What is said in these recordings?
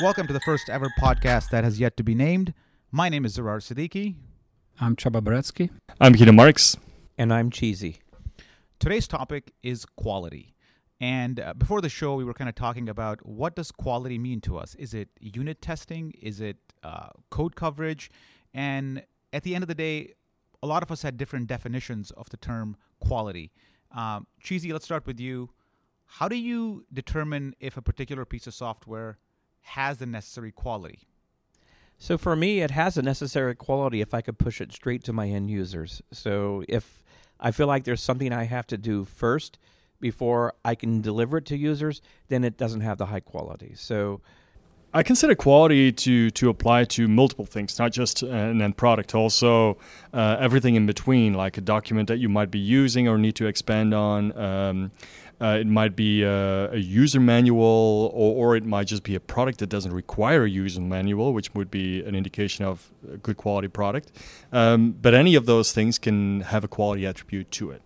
Welcome to the first ever podcast that has yet to be named. My name is Zarar Siddiqi. I'm Csaba Bereczki. I'm Gino Marckx. And I'm Cheezy. Today's topic is quality. And uh, before the show, we were kind of talking about what does quality mean to us? Is it unit testing? Is it uh, code coverage? And at the end of the day, a lot of us had different definitions of the term quality. Um, Cheezy, let's start with you. How do you determine if a particular piece of software has the necessary quality? So for me, it has a necessary quality if I could push it straight to my end users. So if I feel like there's something I have to do first before I can deliver it to users, then it doesn't have the high quality. So I consider quality to to apply to multiple things, not just an end product, also uh, everything in between, like a document that you might be using or need to expand on. Um, uh, it might be a, a user manual, or, or, it might just be a product that doesn't require a user manual, which would be an indication of a good quality product. Um, but any of those things can have a quality attribute to it.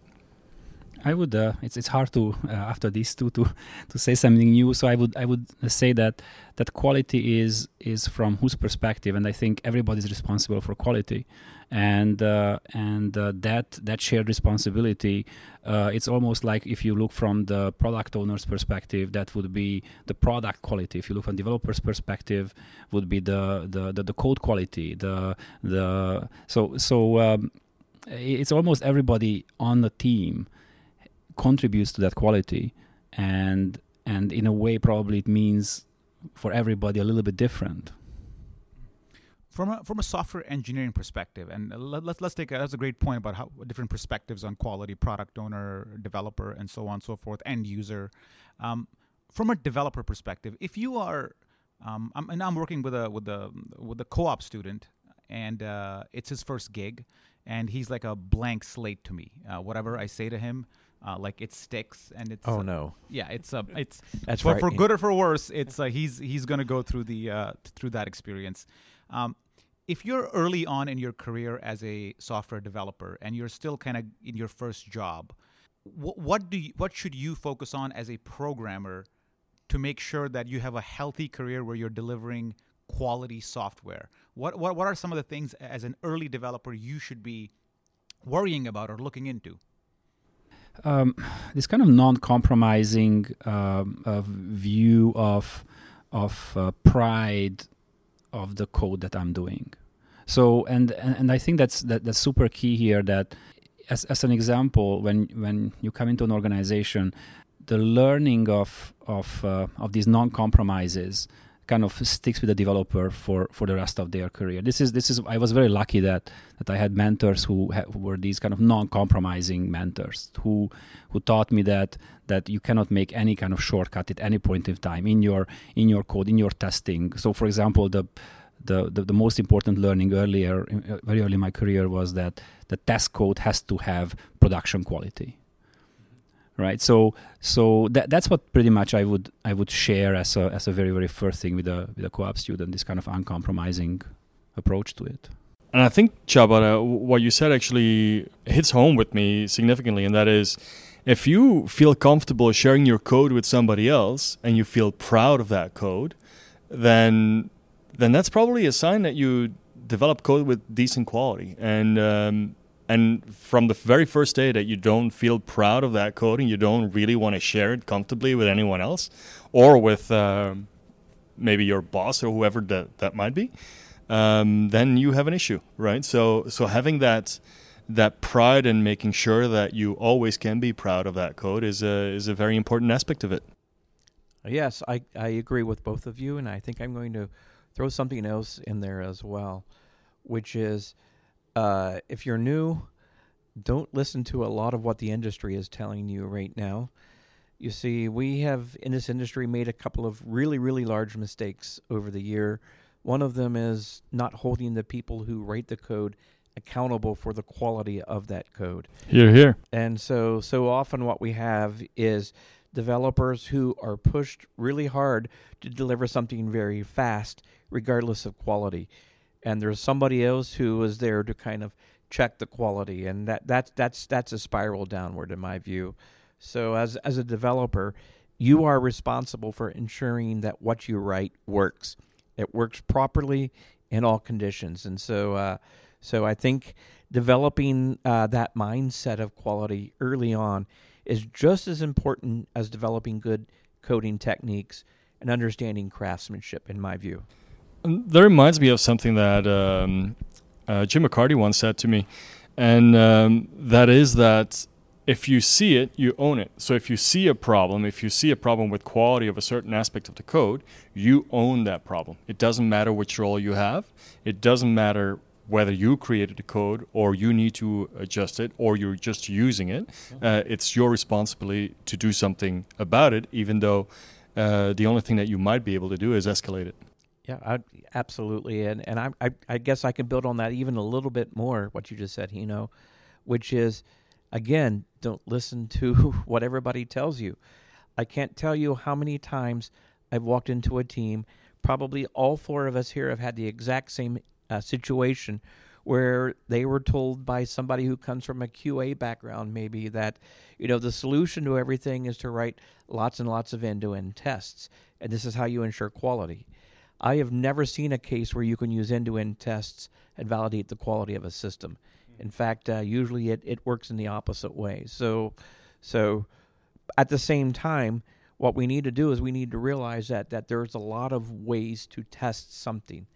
I would. Uh, it's it's hard to uh, after these two to to say something new. So I would I would say that that quality is is from whose perspective, and I think everybody's responsible for quality, and uh, and uh, that that shared responsibility. Uh, it's almost like if you look from the product owner's perspective, that would be the product quality. If you look from developer's perspective, would be the the the, the code quality. The the so so. Um, it's almost everybody on the team contributes to that quality and and in a way probably it means for everybody a little bit different from a, from a software engineering perspective and let, us let's take a, that's a great point about how different perspectives on quality product owner developer and so on and so forth end user. Um, from a developer perspective if you are um, I'm, and I'm working with a with a with a co-op student and uh, it's his first gig and he's like a blank slate to me. Uh, whatever I say to him uh, like it sticks and it's oh uh, no. yeah it's uh, it's that's for, for good or for worse it's uh, he's he's gonna go through the uh, through that experience. Um, if you're early on in your career as a software developer and you're still kind of in your first job wh- what do you, what should you focus on as a programmer to make sure that you have a healthy career where you're delivering quality software what what, what are some of the things as an early developer you should be worrying about or looking into um, this kind of non-compromising um, view of of uh, pride of the code that I'm doing. So and, and and I think that's that, that's super key here. That as as an example, when when you come into an organization, the learning of of uh, of these non-compromises kind of sticks with the developer for for the rest of their career. This is this is I was very lucky that that I had mentors who, ha- who were these kind of non-compromising mentors who who taught me that that you cannot make any kind of shortcut at any point in time in your in your code in your testing. So for example, the the, the, the most important learning earlier, uh, very early in my career, was that the test code has to have production quality. Right? So so that that's what pretty much i would i would share as a as a very very first thing with a with a co-op student this kind of uncompromising approach to it. And i think Csaba, what you said actually hits home with me significantly and that is if you feel comfortable sharing your code with somebody else and you feel proud of that code then then that's probably a sign that you develop code with decent quality and um, and from the very first day that you don't feel proud of that code and you don't really want to share it comfortably with anyone else or with uh, maybe your boss or whoever that, that might be, um, then you have an issue, right? So, so having that that pride and making sure that you always can be proud of that code is a is a very important aspect of it. Yes, I I agree with both of you, and I think I'm going to throw something else in there as well, which is uh, if you're new, don't listen to a lot of what the industry is telling you right now. You see, we have in this industry made a couple of really, really large mistakes over the year. One of them is not holding the people who write the code accountable for the quality of that code. Here, here. And so, so often what we have is developers who are pushed really hard to deliver something very fast, regardless of quality and there's somebody else who is there to kind of check the quality, and that that's that's that's a spiral downward in my view. So as as a developer, you are responsible for ensuring that what you write works. It works properly in all conditions, and so uh, so I think developing uh, that mindset of quality early on is just as important as developing good coding techniques and understanding craftsmanship, in my view. That reminds me of something that um, uh, Jim McCarty once said to me, and um, that is that if you see it, you own it. So if you see a problem, if you see a problem with quality of a certain aspect of the code, you own that problem. It doesn't matter which role you have. It doesn't matter whether you created the code or you need to adjust it or you're just using it. Mm-hmm. Uh, it's your responsibility to do something about it, even though uh, the only thing that you might be able to do is escalate it. Yeah, I, absolutely, and and I, I, I guess I can build on that even a little bit more. What you just said, you know, which is, again, don't listen to what everybody tells you. I can't tell you how many times I've walked into a team. Probably all four of us here have had the exact same uh, situation where they were told by somebody who comes from a QA background, maybe that you know the solution to everything is to write lots and lots of end-to-end tests, and this is how you ensure quality. I have never seen a case where you can use end to end tests and validate the quality of a system. In fact, uh, usually it, it works in the opposite way. So, so at the same time, what we need to do is we need to realize that that there's a lot of ways to test something,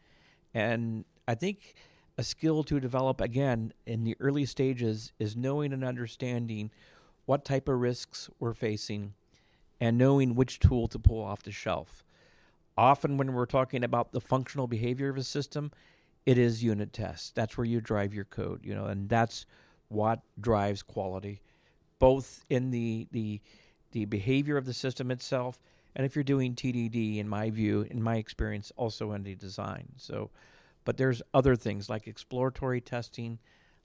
and I think a skill to develop again in the early stages is knowing and understanding what type of risks we're facing, and knowing which tool to pull off the shelf. Often, when we're talking about the functional behavior of a system, it is unit tests. That's where you drive your code, you know, and that's what drives quality, both in the the the behavior of the system itself, and if you're doing TDD, in my view, in my experience, also in the design. So, but there's other things like exploratory testing,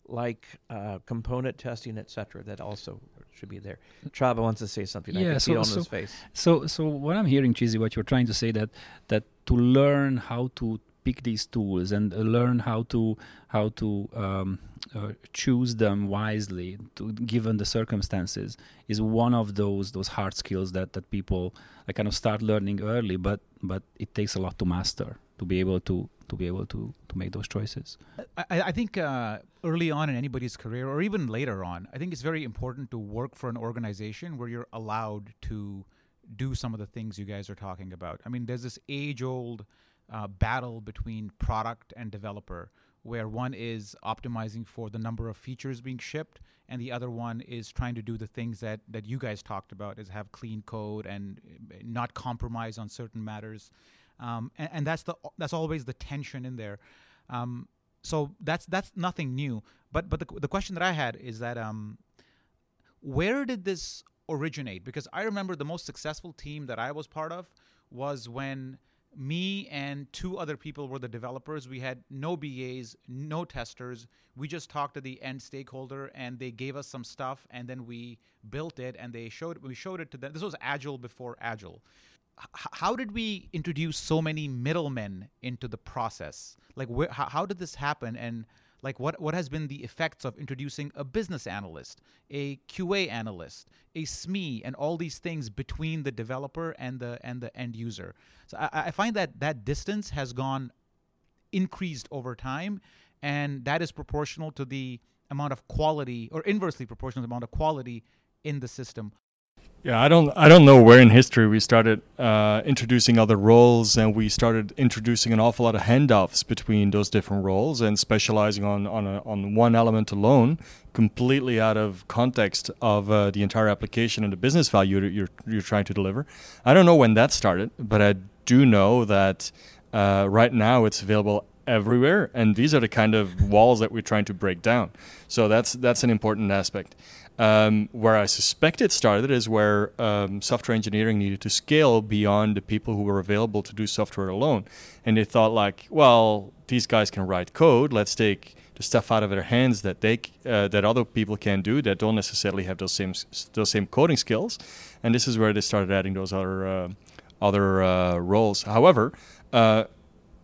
like uh, component testing, etc., that also should be there. Csaba wants to say something. Yeah, I can so, see it on so, his face. So, so what I'm hearing, Cheezy, what you're trying to say that that to learn how to pick these tools and learn how to how to um, uh, choose them wisely, to, given the circumstances, is one of those those hard skills that that people I kind of start learning early, but but it takes a lot to master to be able to to be able to to make those choices. I, I think uh, early on in anybody's career, or even later on, I think it's very important to work for an organization where you're allowed to do some of the things you guys are talking about. I mean, there's this age-old uh, battle between product and developer, where one is optimizing for the number of features being shipped, and the other one is trying to do the things that that you guys talked about, is have clean code and not compromise on certain matters um, and, and, that's the that's always the tension in there. Um, so that's that's nothing new. But but the the question that I had is that um, where did this originate? Because I remember the most successful team that I was part of was when me and two other people were the developers. We had no BAs, no testers. We just talked to the end stakeholder, and they gave us some stuff, and then we built it, and they showed we showed it to them. This was agile before agile how did we introduce so many middlemen into the process? Like, how, how did this happen? And like, what what has been the effects of introducing a business analyst, a QA analyst, a SME, and all these things between the developer and the and the end user? So I, I find that that distance has gone increased over time, and that is proportional to the amount of quality, or inversely proportional to the amount of quality in the system. Yeah, I don't, I don't know where in history we started uh, introducing other roles, and we started introducing an awful lot of handoffs between those different roles, and specializing on on, a, on one element alone, completely out of context of uh, the entire application and the business value that you're you're trying to deliver. I don't know when that started, but I do know that uh, right now it's available everywhere, and these are the kind of walls that we're trying to break down. So that's that's an important aspect. Um, where I suspect it started is where um, software engineering needed to scale beyond the people who were available to do software alone. And they thought, like, well, these guys can write code. Let's take the stuff out of their hands that they uh, that other people can do that don't necessarily have those same those same coding skills. And this is where they started adding those other uh, other uh, roles. However, uh,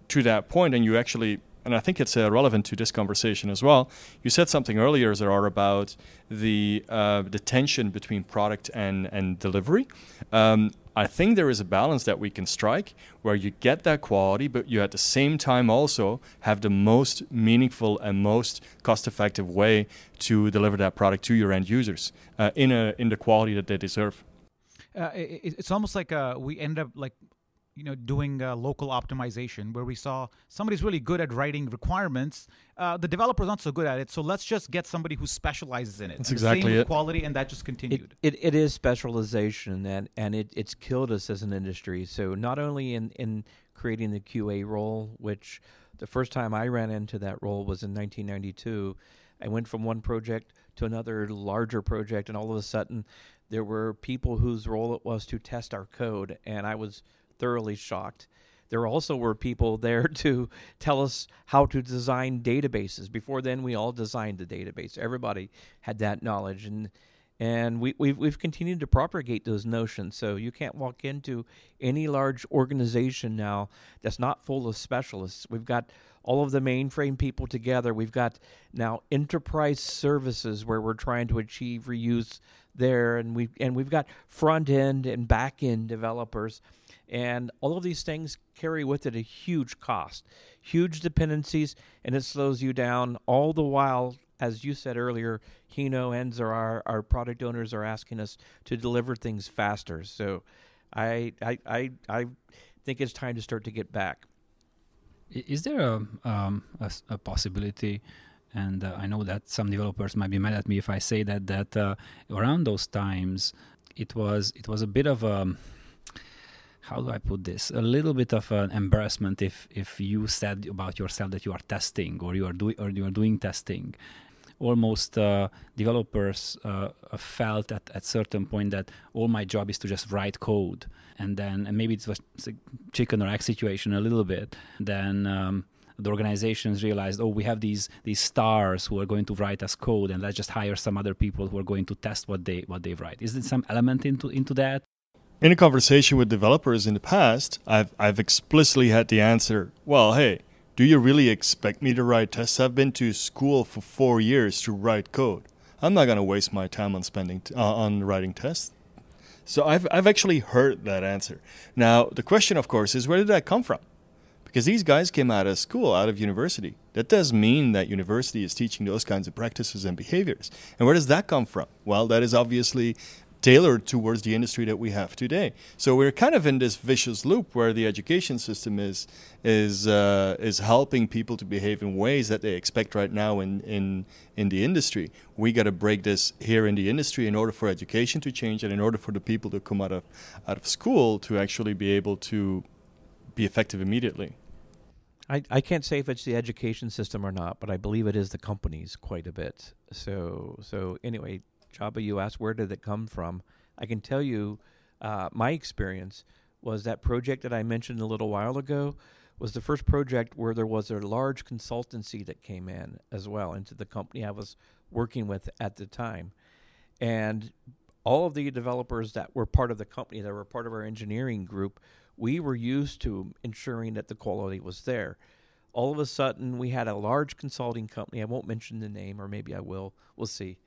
to that point, and you actually and I think it's uh, relevant to this conversation as well. You said something earlier, Zarar, about the uh, the tension between product and and delivery. Um, I think there is a balance that we can strike where you get that quality, but you at the same time also have the most meaningful and most cost-effective way to deliver that product to your end users uh, in a in the quality that they deserve. Uh, it, it's almost like uh, we end up like you know doing uh, local optimization where we saw somebody's really good at writing requirements uh, the developer's not so good at it. So let's just get somebody who specializes in it. That's and exactly same it. quality and that just continued. It, it, it is specialization and, and it, it's killed us as an industry. So not only in, in creating the qa role which the first time i ran into that role was in 1992 i went from one project to another larger project and all of a sudden there were people whose role it was to test our code and i was thoroughly shocked. There also were people there to tell us how to design databases. Before then, we all designed the database. Everybody had that knowledge, and and we, we've we've continued to propagate those notions. So you can't walk into any large organization now that's not full of specialists. We've got all of the mainframe people together. We've got now enterprise services where we're trying to achieve reuse there, and we and we've got front end and back end developers and all of these things carry with it a huge cost, huge dependencies, and it slows you down. All the while, as you said earlier, Gino and our, our product owners are asking us to deliver things faster. So I, I, I, I think it's time to start to get back. Is there a, um, a, a possibility? And uh, I know that some developers might be mad at me if I say that that uh, around those times it was it was a bit of a how do I put this? A little bit of an embarrassment if if you said about yourself that you are testing or you are doing or you are doing testing. Almost uh, developers uh, felt at at certain point that all my job is to just write code, and then and maybe it was a chicken or egg situation a little bit. Then. Um, the organizations realized, oh, we have these these stars who are going to write us code, and let's just hire some other people who are going to test what they what they write. Is there some element into into that? In a conversation with developers in the past, I've, I've explicitly had the answer, well, hey, do you really expect me to write tests? I've been to school for four years to write code. I'm not going to waste my time on spending t- uh, on writing tests. So I've, I've actually heard that answer. Now, the question, of course, is where did that come from? Because these guys came out of school, out of university. That does mean that university is teaching those kinds of practices and behaviors. And where does that come from? Well, that is obviously tailored towards the industry that we have today. So we're kind of in this vicious loop where the education system is is uh, is helping people to behave in ways that they expect right now in in in the industry. We got to break this here in the industry in order for education to change and in order for the people to come out of out of school to actually be able to be effective immediately. I, I can't say if it's the education system or not, but I believe it is the companies quite a bit. So so anyway, Csaba, you asked where did it come from? I can tell you, uh, my experience was that project that I mentioned a little while ago was the first project where there was a large consultancy that came in as well into the company I was working with at the time. And all of the developers that were part of the company, that were part of our engineering group, we were used to ensuring that the quality was there. All of a sudden, we had a large consulting company. I won't mention the name, or maybe I will. We'll see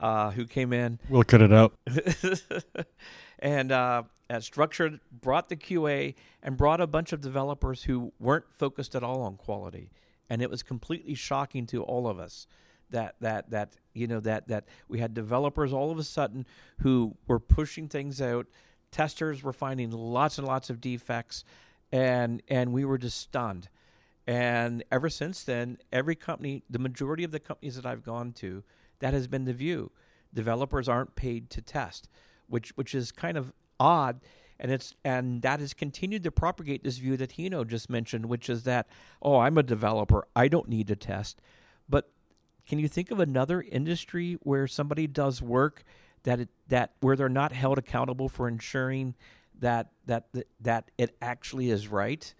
uh, who came in. We'll cut it out. and uh, Structured brought the QA and brought a bunch of developers who weren't focused at all on quality, and it was completely shocking to all of us that that that you know that that we had developers all of a sudden who were pushing things out. Testers were finding lots and lots of defects, and and we were just stunned. And ever since then, every company, the majority of the companies that I've gone to, that has been the view. Developers aren't paid to test, which which is kind of odd and it's and that has continued to propagate this view that Gino just mentioned, which is that oh, I'm a developer, I don't need to test. But can you think of another industry where somebody does work that it, that where they're not held accountable for ensuring that that that it actually is right?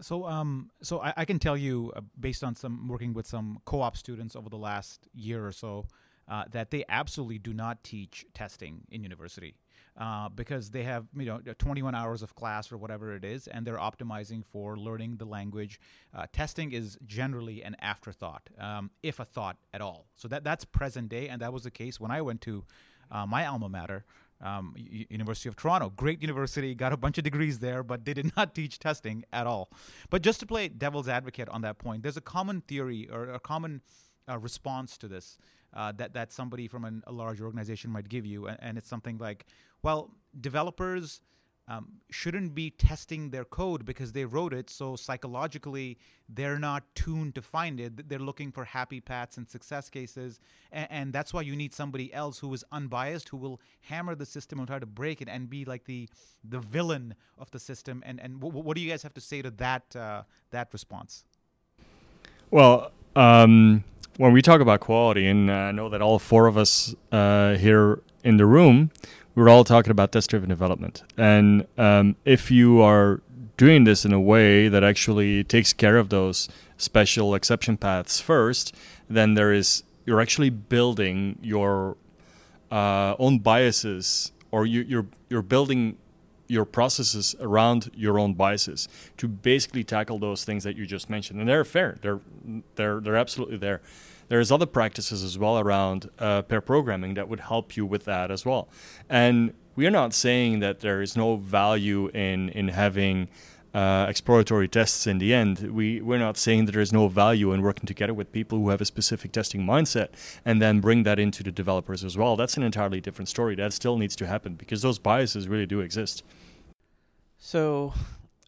So, um, so I, I, can tell you, uh, based on some working with some co-op students over the last year or so, uh, that they absolutely do not teach testing in university. Uh, because they have you know 21 hours of class or whatever it is, and they're optimizing for learning the language. Uh, testing is generally an afterthought, um, if a thought at all. So that that's present day, and that was the case when I went to uh, my alma mater. Um, University of Toronto, great university, got a bunch of degrees there, but they did not teach testing at all. But just to play devil's advocate on that point, there's a common theory or a common uh, response to this uh, that that somebody from an, a large organization might give you, and, and it's something like, well, developers um, shouldn't be testing their code because they wrote it, so psychologically they're not tuned to find it. They're looking for happy paths and success cases, and, and that's why you need somebody else who is unbiased, who will hammer the system and try to break it and be like the the villain of the system. And and w- what do you guys have to say to that uh, that response? Well, um, when we talk about quality, and I know that all four of us uh, here in the room, we're all talking about test-driven development. And um, if you are doing this in a way that actually takes care of those special exception paths first, then there is you're actually building your uh, own biases, or you, you're you're building your processes around your own biases to basically tackle those things that you just mentioned, and they're fair. They're they're they're absolutely there. There's other practices as well around uh, pair programming that would help you with that as well. And we are not saying that there is no value in in having uh, exploratory tests in the end. We, we're not saying that there's no value in working together with people who have a specific testing mindset and then bring that into the developers as well. That's an entirely different story. That still needs to happen because those biases really do exist. So,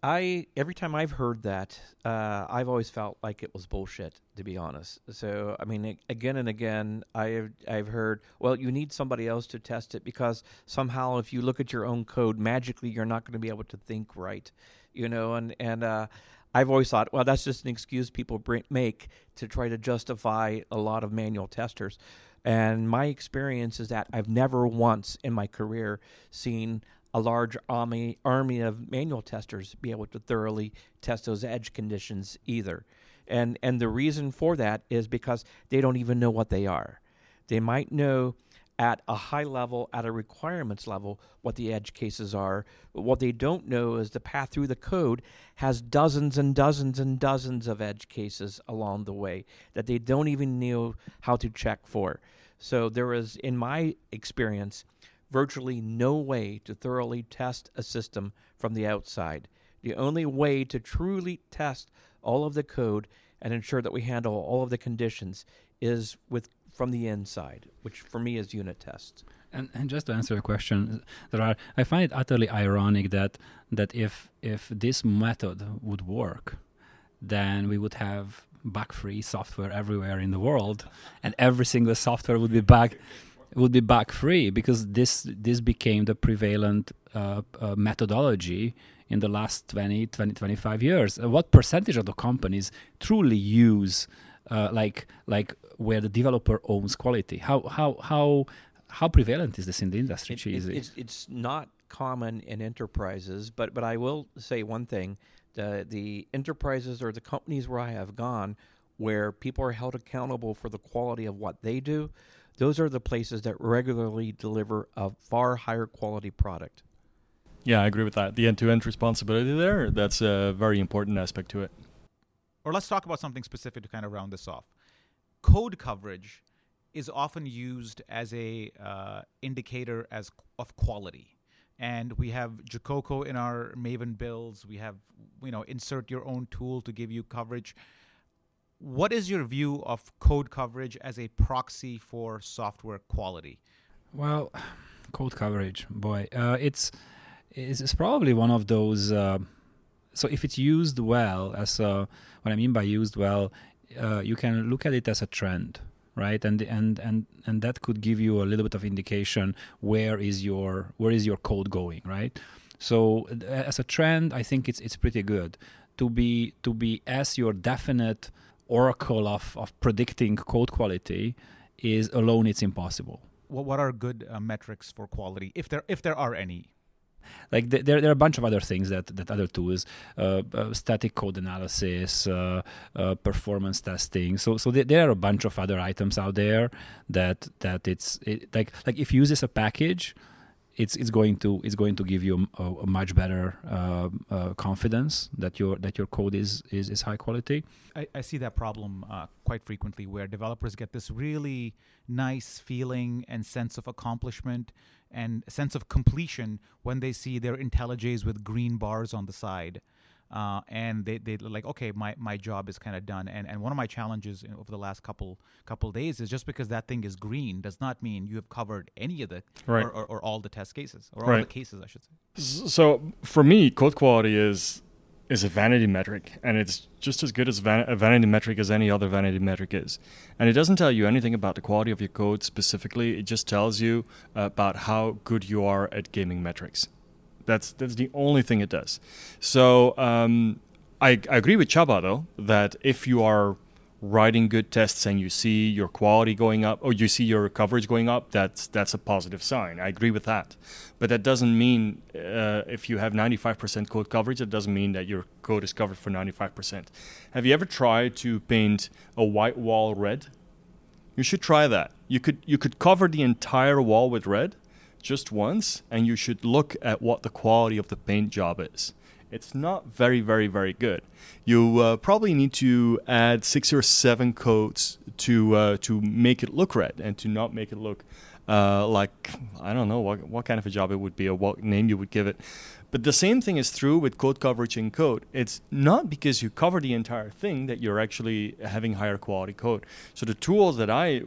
I every time I've heard that, uh, I've always felt like it was bullshit. To be honest, so I mean, again and again, I've I've heard, well, you need somebody else to test it because somehow, if you look at your own code, magically, you're not going to be able to think right, you know. And and uh, I've always thought, well, that's just an excuse people bring, make to try to justify a lot of manual testers. And my experience is that I've never once in my career seen a large army army of manual testers be able to thoroughly test those edge conditions either. And and the reason for that is because they don't even know what they are. They might know at a high level, at a requirements level, what the edge cases are. But what they don't know is the path through the code has dozens and dozens and dozens of edge cases along the way that they don't even know how to check for. So there is, in my experience, virtually no way to thoroughly test a system from the outside. The only way to truly test all of the code and ensure that we handle all of the conditions is with from the inside, which for me is unit tests. And, and just to answer your question, there are I find it utterly ironic that that if if this method would work, then we would have bug-free software everywhere in the world, and every single software would be bug would be bug free because this this became the prevalent uh, uh, methodology in the last 20, 20 25 years. Uh, what percentage of the companies truly use uh, like like where the developer owns quality? How how how how prevalent is this in the industry it, it, it's, it's not common in enterprises but but I will say one thing. The the enterprises or the companies where I have gone where people are held accountable for the quality of what they do those are the places that regularly deliver a far higher quality product. Yeah, I agree with that. The end to end responsibility there, that's a very important aspect to it. Or let's talk about something specific to kind of round this off. Code coverage is often used as a uh, indicator as of quality. And we have Jacoco in our Maven builds. We have, you know, insert your own tool to give you coverage what is your view of code coverage as a proxy for software quality? Well, code coverage, boy, uh, it's, it's, it's probably one of those. Uh, so if it's used well, as uh, what I mean by used well, uh, you can look at it as a trend, right? And and and and that could give you a little bit of indication where is your where is your code going, right? So as a trend, I think it's it's pretty good to be to be as your definite oracle of, of predicting code quality is alone it's impossible what, what are good uh, metrics for quality if there if there are any like th- there, there are a bunch of other things that that other tools, uh, uh, static code analysis, uh, uh performance testing. So so th- there are a bunch of other items out there that that it's it, like like if you use this a package, it's it's going to it's going to give you a, a much better uh, uh, confidence that your that your code is is, is high quality. I, I see that problem uh, quite frequently where developers get this really nice feeling and sense of accomplishment and sense of completion when they see their IntelliJs with green bars on the side uh, and they they like okay my my job is kind of done and and one of my challenges over the last couple couple days is just because that thing is green does not mean you have covered any of the right. or, or, or all the test cases or right. all the cases I should say. So for me, code quality is is a vanity metric, and it's just as good as van- a vanity metric as any other vanity metric is. And it doesn't tell you anything about the quality of your code specifically. It just tells you about how good you are at gaming metrics. That's that's the only thing it does. So um, I, I agree with Csaba though that if you are writing good tests and you see your quality going up or you see your coverage going up, that's that's a positive sign. I agree with that. But that doesn't mean uh, if you have 95% code coverage, it doesn't mean that your code is covered for 95%. Have you ever tried to paint a white wall red? You should try that. You could you could cover the entire wall with red just once and you should look at what the quality of the paint job is. It's not very, very, very good. You uh, probably need to add six or seven coats to uh, to make it look red and to not make it look uh, like I don't know what what kind of a job it would be or what name you would give it. But the same thing is true with code coverage in code. It's not because you cover the entire thing that you're actually having higher quality code. So the tools that I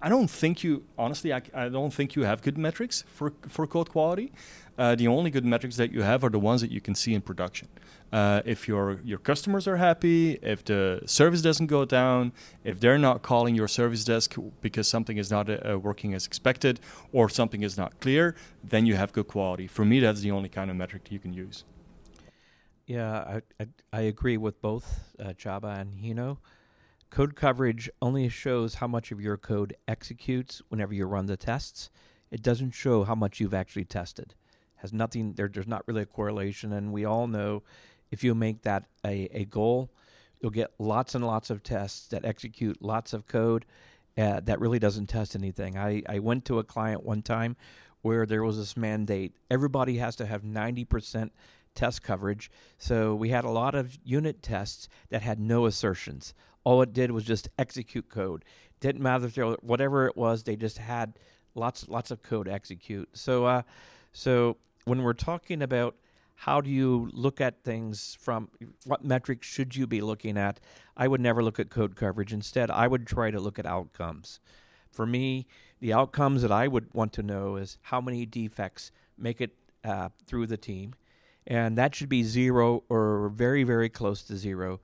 I don't think you honestly. I, I don't think you have good metrics for for code quality. Uh, the only good metrics that you have are the ones that you can see in production. Uh, if your your customers are happy, if the service doesn't go down, if they're not calling your service desk because something is not uh, working as expected or something is not clear, then you have good quality. For me, that's the only kind of metric you can use. Yeah, I I, I agree with both uh, Csaba and Gino. Code coverage only shows how much of your code executes whenever you run the tests. It doesn't show how much you've actually tested. Has nothing there. There's not really a correlation, and we all know if you make that a, a goal, you'll get lots and lots of tests that execute lots of code uh, that really doesn't test anything. I, I went to a client one time where there was this mandate everybody has to have 90% test coverage. So we had a lot of unit tests that had no assertions all it did was just execute code. Didn't matter if whatever it was, they just had lots lots of code execute. So uh, so when we're talking about how do you look at things from what metrics should you be looking at? I would never look at code coverage. Instead, I would try to look at outcomes. For me, the outcomes that I would want to know is how many defects make it uh, through the team, and that should be zero or very very close to zero.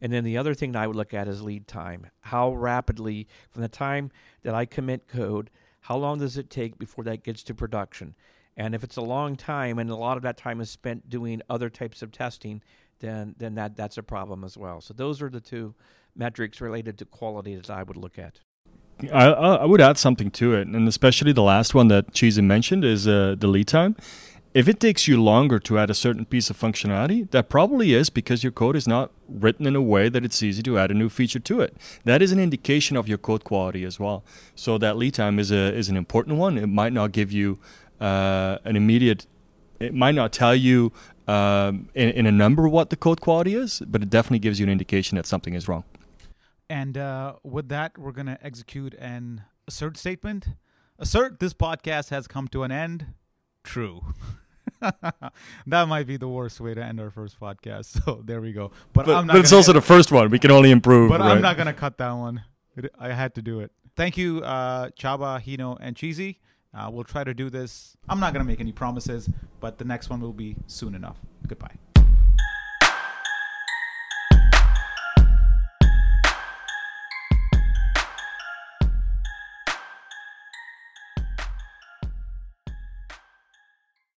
And then the other thing that I would look at is lead time. How rapidly, from the time that I commit code, how long does it take before that gets to production? And if it's a long time and a lot of that time is spent doing other types of testing, then then that that's a problem as well. So those are the two metrics related to quality that I would look at. I, I would add something to it, and especially the last one that Cheezy mentioned is uh, the lead time if it takes you longer to add a certain piece of functionality, that probably is because your code is not written in a way that it's easy to add a new feature to it. That is an indication of your code quality as well. So that lead time is a is an important one. It might not give you uh, an immediate. It might not tell you um, in, in, a number what the code quality is, but it definitely gives you an indication that something is wrong. And uh, with that, we're going to execute an assert statement. Assert this podcast has come to an end true. that might be the worst way to end our first podcast. So there we go. But, but, but it's also the first one. We can only improve. But right? I'm not gonna cut that one. It, I had to do it. Thank you, uh, Csaba, Gino, and Cheezy. Uh, we'll try to do this. I'm not gonna make any promises, but the next one will be soon enough. Goodbye.